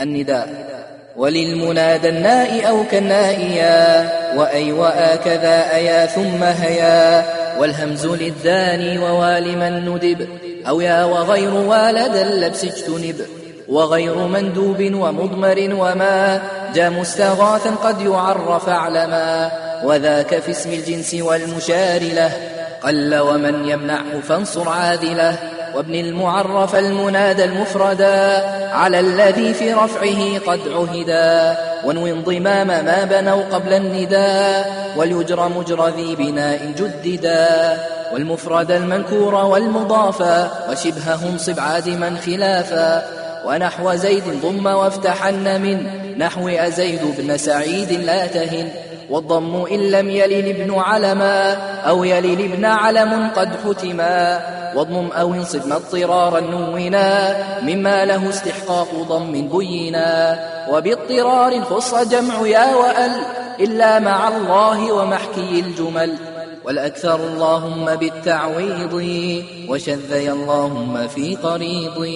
النداء. وللمنادى الناء أو كالنائيا وأي وآكذا أيا ثم هيا. والهمز للذاني ووالما ندب أو يا وغير والد اللبس اجتنب. وغير مندوب ومضمر وما جاء مستغاثا قد يعرف علما وذاك في اسم الجنس والمشار له قل ومن يمنعه فانصر عادله وابن المعرف المنادى المفردا على الذي في رفعه قد عهدا وانو انضمام ما بنوا قبل النداء وليجر مجر ذي بناء جددا والمفرد المنكور والمضافا وشبههم صب عادما خلافا ونحو زيد ضم وافتحن من نحو أزيد بن سعيد لا تهن والضم إن لم يلل ابن علما أو يلل ابن علم قد حتما واضمم أو انصب اضطرارا نونا مما له استحقاق ضم بينا وباضطرار خص جمع يا وأل إلا مع الله ومحكي الجمل والأكثر اللهم بالتعويض وشذي اللهم في قريض